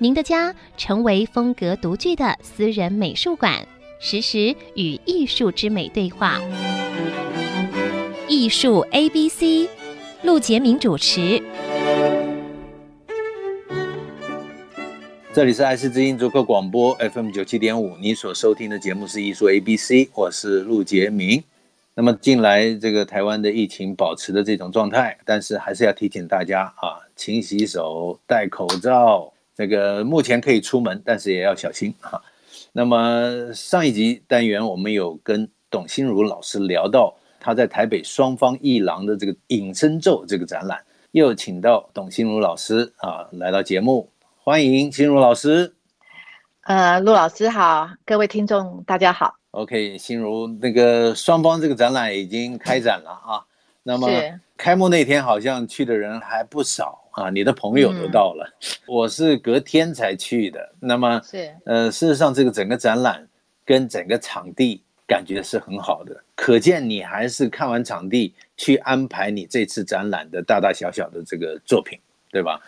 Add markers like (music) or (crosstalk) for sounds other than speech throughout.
您的家成为风格独具的私人美术馆，实时与艺术之美对话。艺术 A B C，陆杰明主持。这里是爱思之音逐客广播 FM 九七点五，你所收听的节目是艺术 A B C，我是陆杰明。那么近来这个台湾的疫情保持的这种状态，但是还是要提醒大家啊，勤洗手，戴口罩。这个目前可以出门，但是也要小心哈。那么上一集单元我们有跟董心如老师聊到他在台北双方一廊的这个隐身咒这个展览，又请到董心如老师啊来到节目，欢迎心如老师。呃，陆老师好，各位听众大家好。OK，心如那个双方这个展览已经开展了啊。那么开幕那天好像去的人还不少。啊，你的朋友都到了，嗯、我是隔天才去的。那么是呃，事实上这个整个展览跟整个场地感觉是很好的，可见你还是看完场地去安排你这次展览的大大小小的这个作品，对吧？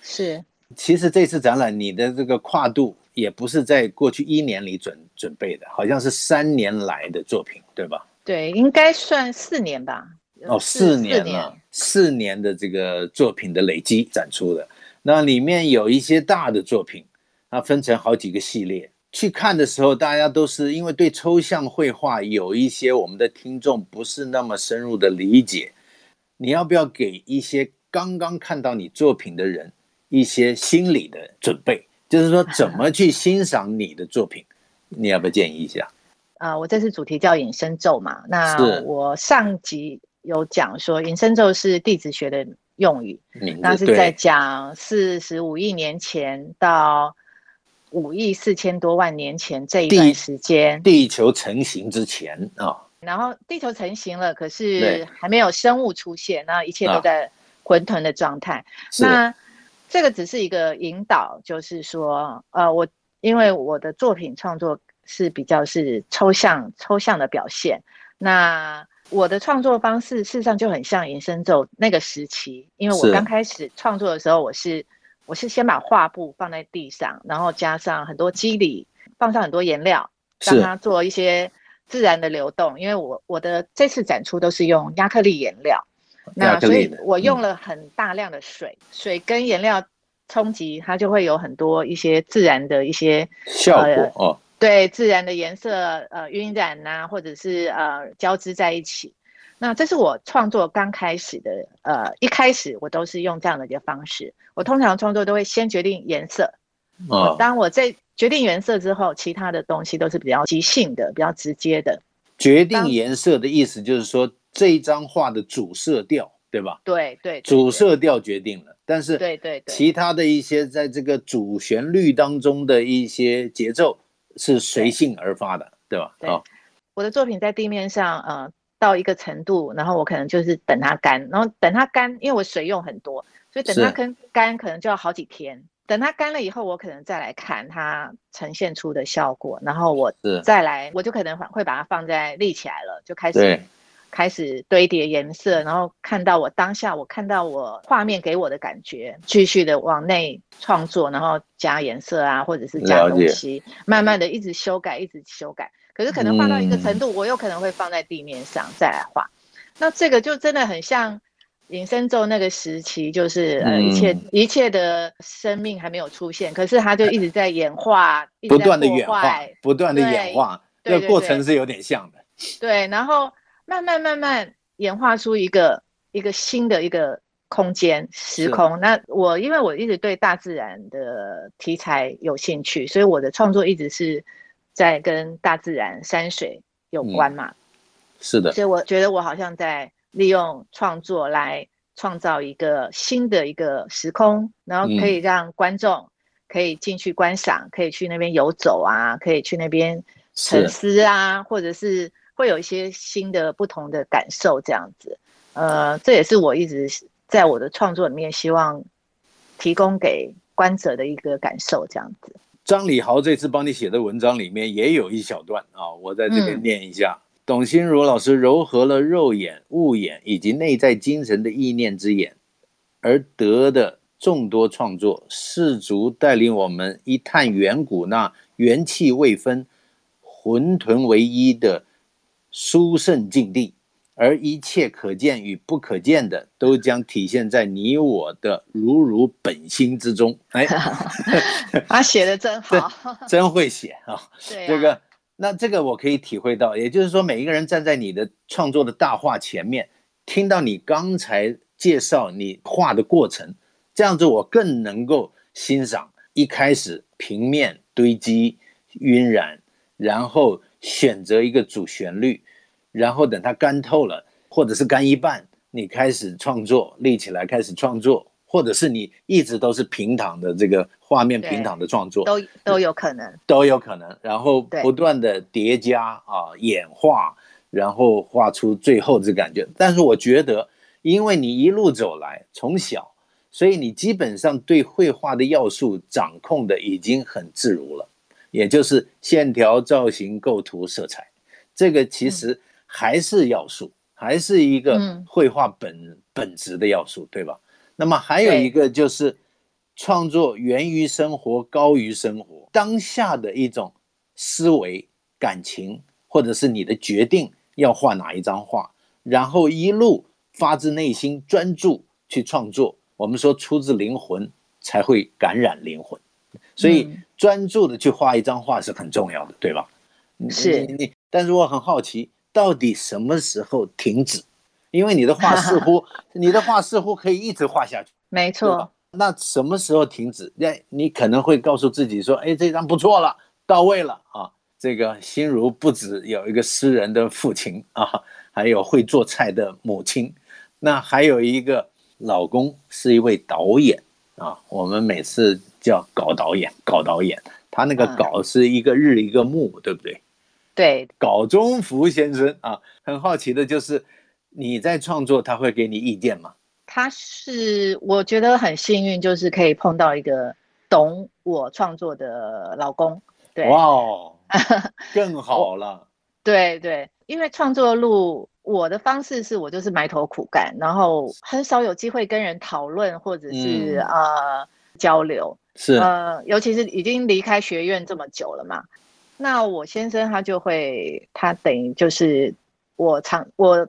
是。其实这次展览你的这个跨度也不是在过去一年里准准备的，好像是三年来的作品，对吧？对，应该算四年吧。哦，四年了，四年的这个作品的累积展出的，那里面有一些大的作品，它分成好几个系列。去看的时候，大家都是因为对抽象绘画有一些我们的听众不是那么深入的理解，你要不要给一些刚刚看到你作品的人一些心理的准备？就是说，怎么去欣赏你的作品？你要不要建议一下？啊、呃，我这次主题叫隐身咒嘛，那我上集。有讲说，隐身咒是地质学的用语，那是在讲四十五亿年前到五亿四千多万年前这一段时间，地球成型之前啊。然后地球成型了，可是还没有生物出现，那一切都在混沌的状态。那这个只是一个引导，就是说，呃，我因为我的作品创作是比较是抽象抽象的表现，那。我的创作方式事实上就很像延伸咒那个时期，因为我刚开始创作的时候，我是我是先把画布放在地上，然后加上很多肌理，放上很多颜料，让它做一些自然的流动。因为我我的这次展出都是用亚克力颜料，那所以我用了很大量的水，嗯、水跟颜料冲击，它就会有很多一些自然的一些效果、呃、哦。对自然的颜色，呃，晕染呐、啊，或者是呃交织在一起。那这是我创作刚开始的，呃，一开始我都是用这样的一个方式。我通常创作都会先决定颜色，哦，当我在决定颜色之后，其他的东西都是比较即兴的，比较直接的。决定颜色的意思就是说，这一张画的主色调，对吧？对对，对，主色调决定了，但是对对，其他的一些在这个主旋律当中的一些节奏。是随性而发的，对，对吧？对，我的作品在地面上，呃，到一个程度，然后我可能就是等它干，然后等它干，因为我水用很多，所以等它干干可能就要好几天。等它干了以后，我可能再来看它呈现出的效果，然后我再来，我就可能会把它放在立起来了，就开始。开始堆叠颜色，然后看到我当下，我看到我画面给我的感觉，继续的往内创作，然后加颜色啊，或者是加东西，慢慢的一直修改，一直修改。可是可能画到一个程度，嗯，我有可能会放在地面上再来画。那这个就真的很像隐身咒那个时期，就是呃一切一切的生命还没有出现，可是它就一直在演化，不断的演化，不断的演化，这个过程是有点像的。对，然后。慢慢慢慢演化出一个一个新的一个空间时空。那我因为我一直对大自然的题材有兴趣，所以我的创作一直是在跟大自然山水有关嘛。嗯、是的。所以我觉得我好像在利用创作来创造一个新的一个时空，然后可以让观众可以进去观赏，可以去那边游走啊，可以去那边沉思啊，或者是会有一些新的不同的感受这样子。呃，这也是我一直在我的创作里面希望提供给观者的一个感受这样子。张礼豪这次帮你写的文章里面也有一小段啊，我在这边念一下。嗯、董心如老师糅合了肉眼、物眼以及内在精神的意念之眼，而得的众多创作，试足带领我们一探远古那元气未分、混沌为一的殊胜境地。而一切可见与不可见的，都将体现在你我的如如本心之中。哎，(laughs) 他写的真好，真会写啊！对啊，这个，那这个我可以体会到，也就是说，每一个人站在你的创作的大画前面，听到你刚才介绍你画的过程，这样子我更能够欣赏一开始平面堆积晕染，然后选择一个主旋律。然后等它干透了，或者是干一半，你开始创作，立起来开始创作，或者是你一直都是平躺的这个画面平躺的创作，都都有可能，都有可能。然后不断的叠加啊，演化，然后画出最后这感觉。但是我觉得，因为你一路走来，从小，所以你基本上对绘画的要素掌控的已经很自如了，也就是线条、造型、构图、色彩，这个其实。嗯还是要素，还是一个绘画本、嗯、本质的要素，对吧？那么还有一个就是，创作源于生活，高于生活，当下的一种思维、感情，或者是你的决定要画哪一张画，然后一路发自内心专注去创作。我们说出自灵魂才会感染灵魂，所以专注的去画一张画是很重要的，对吧？是你你，但是我很好奇。到底什么时候停止？因为你的画似乎，你的画似乎可以一直画下去。没错。那什么时候停止？那你可能会告诉自己说：“哎，这张不错了，到位了啊！”这个心如不止有一个诗人的父亲啊，还有会做菜的母亲，那还有一个老公是一位导演啊。我们每次叫搞导演，搞导演，他那个“搞”是一个日一个木，对不对？对，稿中福先生啊，很好奇的就是你在创作，他会给你意见吗？他是我觉得很幸运，就是可以碰到一个懂我创作的老公。对，哇哦，(laughs) 更好了。对对，因为创作路，我的方式是我就是埋头苦干，然后很少有机会跟人讨论或者是、嗯、呃交流。是呃，尤其是已经离开学院这么久了嘛。那我先生他就会，他等于就是我常我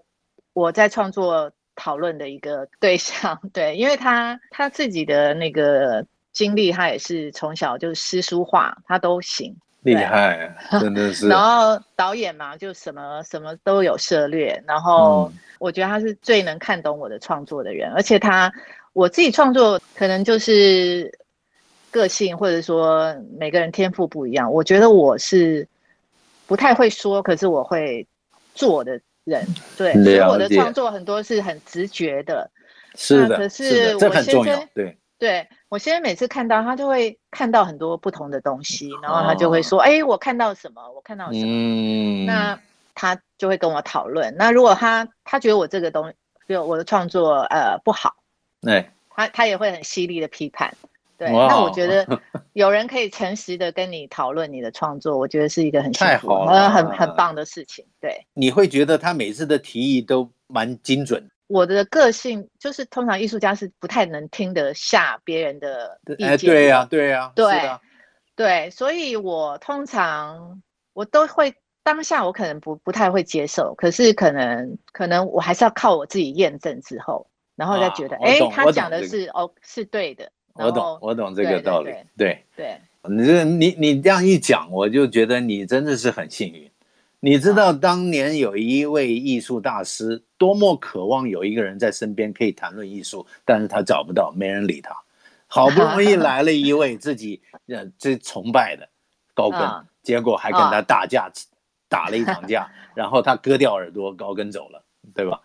我在创作讨论的一个对象，(laughs) 对，因为他他自己的那个经历，他也是从小就是诗书画他都行，厉害，(laughs) 真的是。然后导演嘛，就什么什么都有涉猎，然后我觉得他是最能看懂我的创作的人，而且他我自己创作可能就是。个性或者说每个人天赋不一样，我觉得我是不太会说，可是我会做的人，对，所以我的创作很多是很直觉的。是的，可是我先生，对，对我先生每次看到他就会看到很多不同的东西，然后他就会说：“哎、哦，我看到什么？我看到什么？”嗯，那他就会跟我讨论。那如果他他觉得我这个东西，就我的创作呃不好，对，他他也会很犀利的批判。对，那我觉得有人可以诚实的跟你讨论你的创作，我觉得是一个很、太好了，很很棒的事情。对，你会觉得他每次的提议都蛮精准。我的个性就是，通常艺术家是不太能听得下别人的意见。哎，对呀，对呀，对，对，所以我通常我都会当下我可能不不太会接受，可是可能可能我还是要靠我自己验证之后，然后再觉得，哎，他讲的是哦，是对的。我懂，我懂这个道理。对对，你这你你这样一讲，我就觉得你真的是很幸运。你知道当年有一位艺术大师，多么渴望有一个人在身边可以谈论艺术，但是他找不到，没人理他。好不容易来了一位自己呃最崇拜的高跟，结果还跟他打架，打了一场架，(laughs) 然后他割掉耳朵，高跟走了，对吧？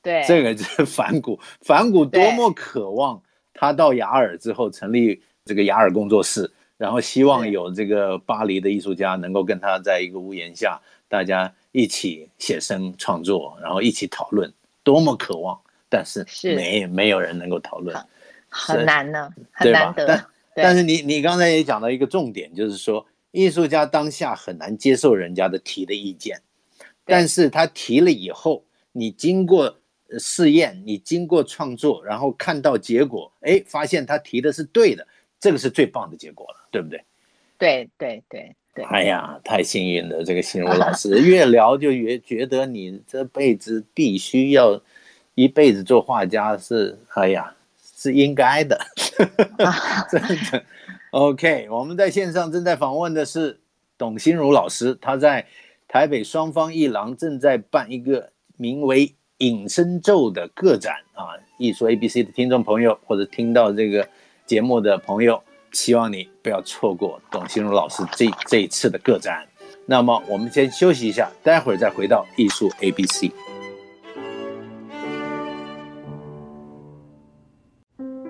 对，这个就是反骨，反骨多么渴望。他到雅尔之后成立这个雅尔工作室，然后希望有这个巴黎的艺术家能够跟他在一个屋檐下，大家一起写生创作，然后一起讨论，多么渴望，但是没是没有人能够讨论，很难呢，很难得。但但是你你刚才也讲到一个重点，就是说艺术家当下很难接受人家的提的意见，但是他提了以后，你经过。试验，你经过创作，然后看到结果，哎，发现他提的是对的，这个是最棒的结果了，对不对？对对对对。哎呀，太幸运了，这个心如老师，越聊就越觉得你这辈子必须要一辈子做画家是，哎呀，是应该的，(laughs) 真的。OK，我们在线上正在访问的是董心如老师，他在台北双方一廊正在办一个名为。隐身咒的个展啊，艺术 ABC 的听众朋友或者听到这个节目的朋友，希望你不要错过董新荣老师这这一次的个展。那么我们先休息一下，待会儿再回到艺术 ABC。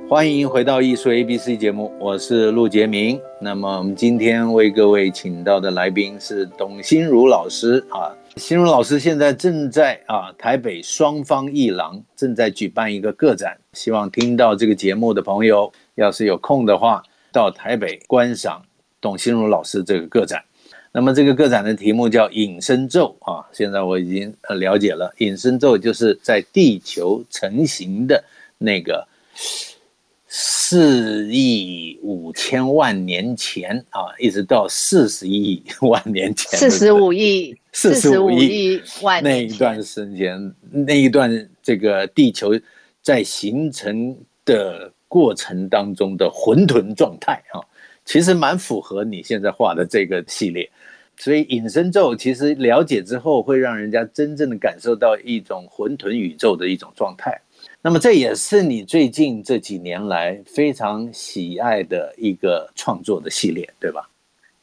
欢迎回到艺术 ABC 节目，我是陆杰明。那么我们今天为各位请到的来宾是董心如老师啊。心如老师现在正在啊台北双方艺廊正在举办一个个展，希望听到这个节目的朋友，要是有空的话，到台北观赏董心如老师这个个展。那么这个个展的题目叫《隐身咒》啊，现在我已经很了解了，《隐身咒》就是在地球成型的那个。四亿五千万年前啊，一直到四十亿万年前，四十五亿，四十五亿万那一段时间，那一段这个地球在形成的过程当中的混沌状态啊，其实蛮符合你现在画的这个系列。所以隐身咒其实了解之后，会让人家真正的感受到一种混沌宇宙的一种状态。那么这也是你最近这几年来非常喜爱的一个创作的系列，对吧？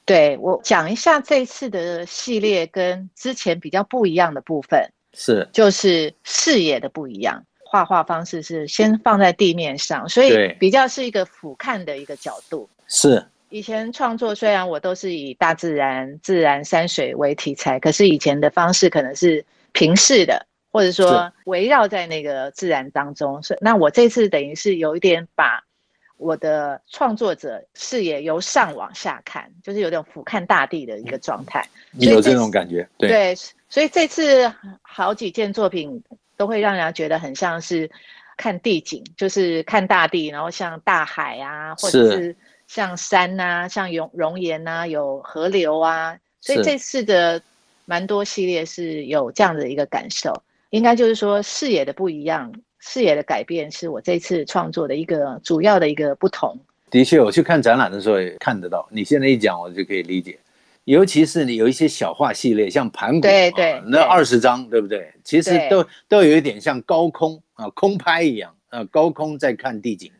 对，我讲一下这次的系列跟之前比较不一样的部分，是就是视野的不一样，画画方式是先放在地面上，所以比较是一个俯瞰的一个角度。是以前创作虽然我都是以大自然、自然山水为题材，可是以前的方式可能是平视的。或者说围绕在那个自然当中，是那我这次等于是有一点把我的创作者视野由上往下看，就是有点俯瞰大地的一个状态。你有这种感觉？对对，所以这次好几件作品都会让人家觉得很像是看地景，就是看大地，然后像大海啊，或者是像山啊，像熔熔岩啊，有河流啊，所以这次的蛮多系列是有这样的一个感受。应该就是说视野的不一样，视野的改变是我这次创作的一个主要的一个不同。的确，我去看展览的时候也看得到。你现在一讲，我就可以理解。尤其是你有一些小画系列，像盘古，对对，啊、那二十张，对不对？其实都都有一点像高空啊，空拍一样，呃、啊，高空在看地景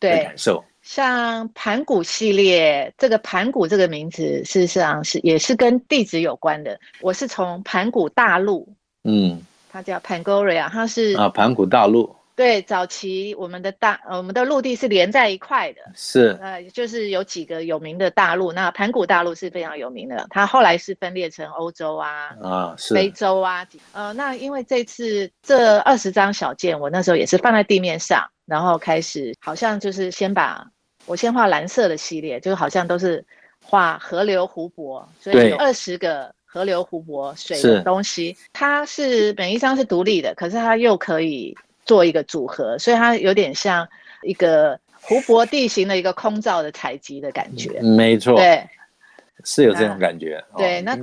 的感受。像盘古系列，这个盘古这个名字，事实上是也是跟地址有关的。我是从盘古大陆，嗯。它叫 Pangoria，它是啊，盘古大陆。对，早期我们的大我们的陆地是连在一块的，是呃，就是有几个有名的大陆，那盘古大陆是非常有名的。它后来是分裂成欧洲啊，啊，是非洲啊，呃，那因为这次这二十张小件，我那时候也是放在地面上，然后开始好像就是先把我先画蓝色的系列，就好像都是画河流湖泊，所以有二十个。河流、湖泊、水的东西，是它是每一张是独立的，可是它又可以做一个组合，所以它有点像一个湖泊地形的一个空照的采集的感觉。没错，对，是有这种感觉。那对，那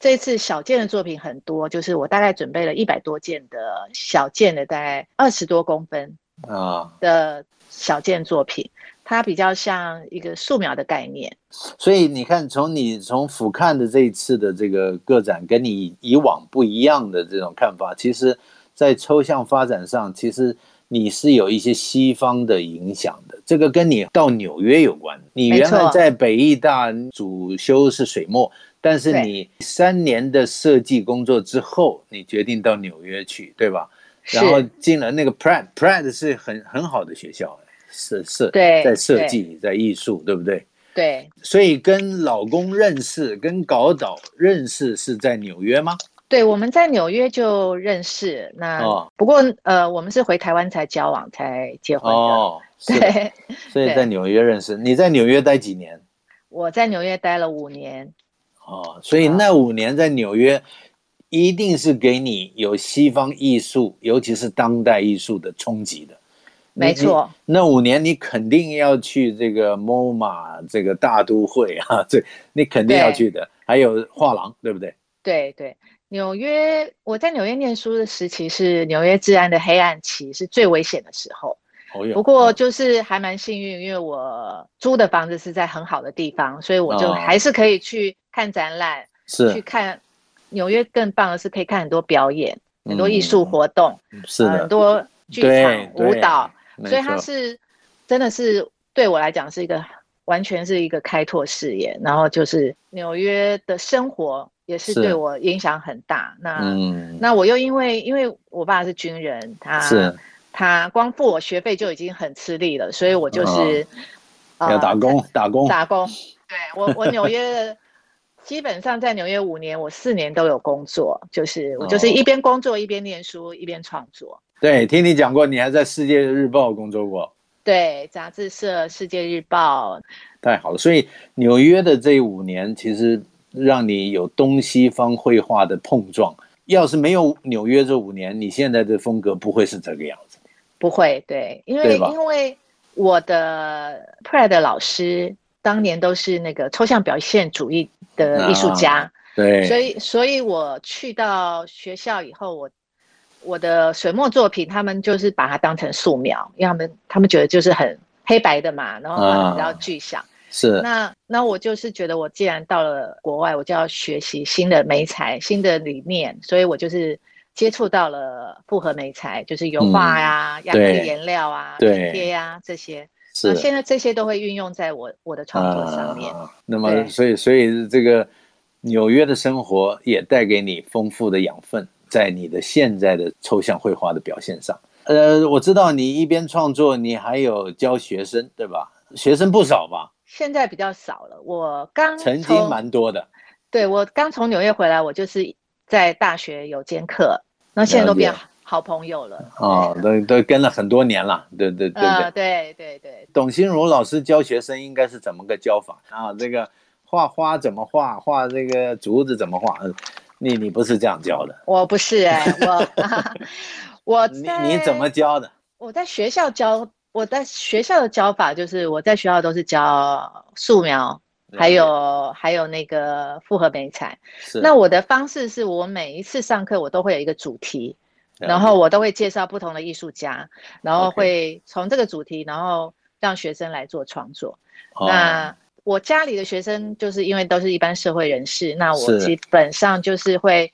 这次小件的作品很多，就是我大概准备了一百多件的小件的，大概二十多公分啊的小件作品。它比较像一个素描的概念，所以你看，从你从俯瞰的这一次的这个个展，跟你以往不一样的这种看法，其实，在抽象发展上，其实你是有一些西方的影响的。这个跟你到纽约有关。你原来在北艺大主修是水墨，但是你三年的设计工作之后，你决定到纽约去，对吧？然后进了那个 Pratt，Pratt 是很很好的学校。设设，对，在设计，在艺术，对不对？对，所以跟老公认识，跟搞导认识是在纽约吗？对，我们在纽约就认识。那、哦、不过呃，我们是回台湾才交往才结婚的。哦，对，所以在纽约认识。你在纽约待几年？我在纽约待了五年。哦，所以那五年在纽约，一定是给你有西方艺术，尤其是当代艺术的冲击的。没错，那五年你肯定要去这个 MoMA 这个大都会啊，(laughs) 这你肯定要去的。还有画廊，对不对？对对，纽约，我在纽约念书的时期是纽约治安的黑暗期，是最危险的时候。哦、不过就是还蛮幸运，因为我租的房子是在很好的地方，所以我就还是可以去看展览，是、哦、去看纽约。更棒的是可以看很多表演，嗯、很多艺术活动，是的，很多剧场舞蹈。所以他是，真的是对我来讲是一个完全是一个开拓视野，然后就是纽约的生活也是对我影响很大。那、嗯、那我又因为因为我爸是军人，他是他光付我学费就已经很吃力了，所以我就是、要打工打工打工。对我我纽约基本上在纽约五年，我四年都有工作，就是我就是一边工作一边念书一边创作。对，听你讲过，你还在《世界日报》工作过。对，杂志社《世界日报》。太好了，所以纽约的这五年，其实让你有东西方绘画的碰撞。要是没有纽约这五年，你现在的风格不会是这个样子。不会，对，因为因为我的 Pratt 老师当年都是那个抽象表现主义的艺术家，啊、对，所以，所以我去到学校以后，我。我的水墨作品，他们就是把它当成素描，因为他们他们觉得就是很黑白的嘛，然后比较具象。是。那那我就是觉得，我既然到了国外，我就要学习新的媒材、新的理念，所以我就是接触到了复合媒材，就是油画呀、亚克力颜料啊、拼贴呀这些。是。现在这些都会运用在我我的创作上面。啊、那么，所以所以这个纽约的生活也带给你丰富的养分。在你的现在的抽象绘画的表现上，呃，我知道你一边创作，你还有教学生，对吧？学生不少吧？现在比较少了。我刚曾经蛮多的。对，我刚从纽约回来，我就是在大学有兼课，那现在都变好朋友了。哦，都都跟了很多年了，对对对对、呃、对对对。董心如老师教学生应该是怎么个教法啊？这个画花怎么画？画这个竹子怎么画？你你不是这样教的，我不是哎、欸，我 (laughs) 我你你怎么教的？我在学校教，我在学校的教法就是我在学校都是教素描，还有还有那个复合美彩。是。那我的方式是我每一次上课我都会有一个主题，然后我都会介绍不同的艺术家，然后会从这个主题，然后让学生来做创作。那我家里的学生就是因为都是一般社会人士，那我基本上就是会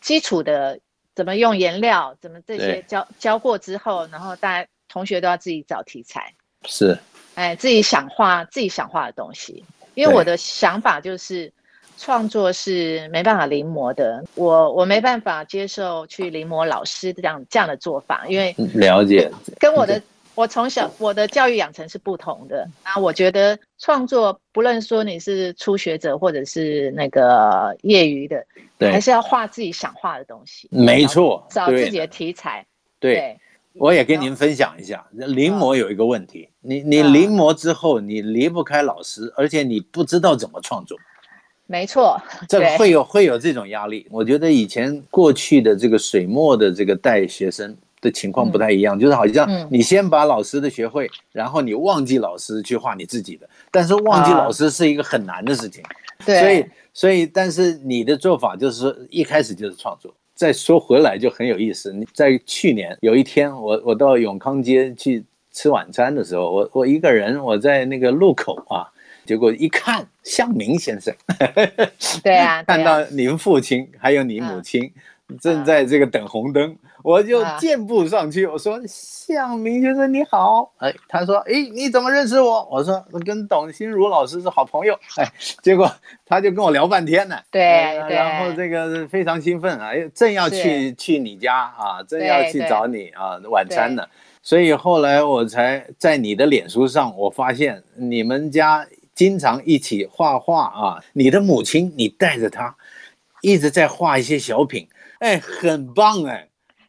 基础的怎么用颜料，怎么这些教教过之后，然后大家同学都要自己找题材，是，哎，自己想画自己想画的东西，因为我的想法就是创作是没办法临摹的，我我没办法接受去临摹老师这样这样的做法，因为了解。跟我的。我从小我的教育养成是不同的，那我觉得创作不论说你是初学者或者是那个业余的，对，还是要画自己想画的东西。没错，找自己的题材。对，对我也跟您分享一下，临摹有一个问题，你你临摹之后，你离不开老师，而且你不知道怎么创作。没错，(laughs) 这个会有会有这种压力。我觉得以前过去的这个水墨的这个带学生。的情况不太一样，嗯，就是好像你先把老师的学会，嗯，然后你忘记老师去画你自己的，但是忘记老师是一个很难的事情。对，啊，所以所以但是你的做法就是说一开始就是创作。再说回来就很有意思，你在去年有一天我我到永康街去吃晚餐的时候，我我一个人我在那个路口啊，结果一看向明先生，对啊，(laughs) 看到您父亲还有你母亲。嗯正在这个等红灯，啊、我就健步上去，我说：“向明先生你好。”哎，他说：“哎，你怎么认识我？”我说：“我跟董心如老师是好朋友。”哎，结果他就跟我聊半天呢。对，然后这个非常兴奋啊，正要去去你家啊，正要去找你啊晚餐呢。所以后来我才在你的脸书上，我发现你们家经常一起画画啊。你的母亲，你带着她一直在画一些小品，哎，很棒哎。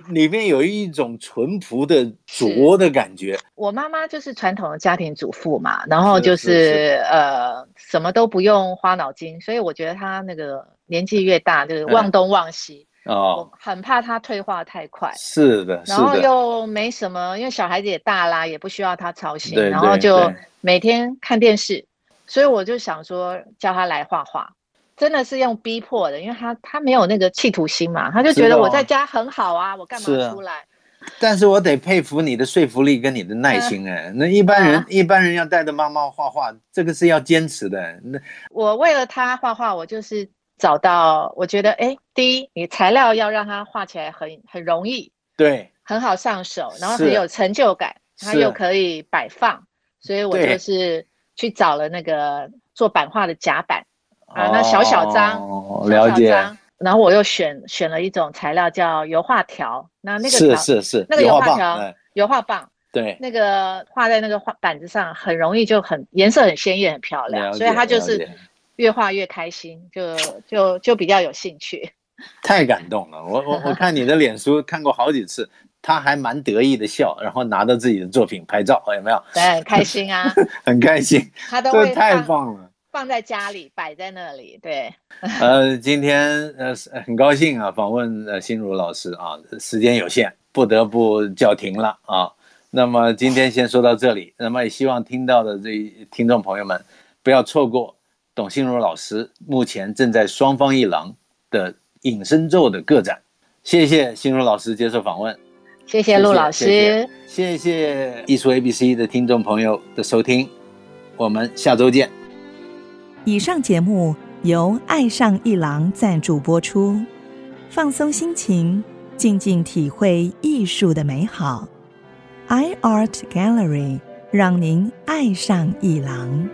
里面有一种淳朴的拙的感觉。我妈妈就是传统的家庭主妇嘛，然后就是，呃，什么都不用花脑筋，所以我觉得她那个年纪越大，就是忘东忘西。嗯、哦，很怕她退化太快。是的，然后又没什么，因为小孩子也大啦，也不需要她操心，然后就每天看电视，所以我就想说叫她来画画。真的是用逼迫的，因为他他没有那个企图心嘛，他就觉得我在家很好啊，哦、我干嘛出来？但是我得佩服你的说服力跟你的耐心哎、嗯，那一般人、嗯、一般人要带着妈妈画画，这个是要坚持的。那我为了他画画，我就是找到我觉得哎，第一，你材料要让他画起来很很容易，对，很好上手，然后很有成就感，他又可以摆放，所以我就是去找了那个做版画的夹板。啊，那小小张、哦，了解。小小张，然后我又选选了一种材料叫油画条，那那个是是是，那个油画条，油画棒，对，那个画在那个画板子上，很容易就很颜色很鲜艳，很漂亮，所以他就是越画越开心，就就就比较有兴趣。太感动了，我我我看你的脸书看过好几次，他还蛮得意的笑，然后拿着自己的作品拍照，有没有？对，很开心啊，(laughs) 很开心，他都会太棒了。放在家里，摆在那里。对，(laughs) 呃，今天呃很高兴啊，访问呃心如老师啊，时间有限，不得不叫停了啊。那么今天先说到这里，那么也希望听到的这听众朋友们不要错过董心如老师目前正在双方一廊的隐身咒的个展。谢谢心如老师接受访问，谢谢陆老师，谢谢，谢谢。艺术 ABC 的听众朋友的收听，我们下周见。以上节目由爱上一郎赞助播出，放松心情，静静体会艺术的美好。iArt Gallery 让您爱上一郎。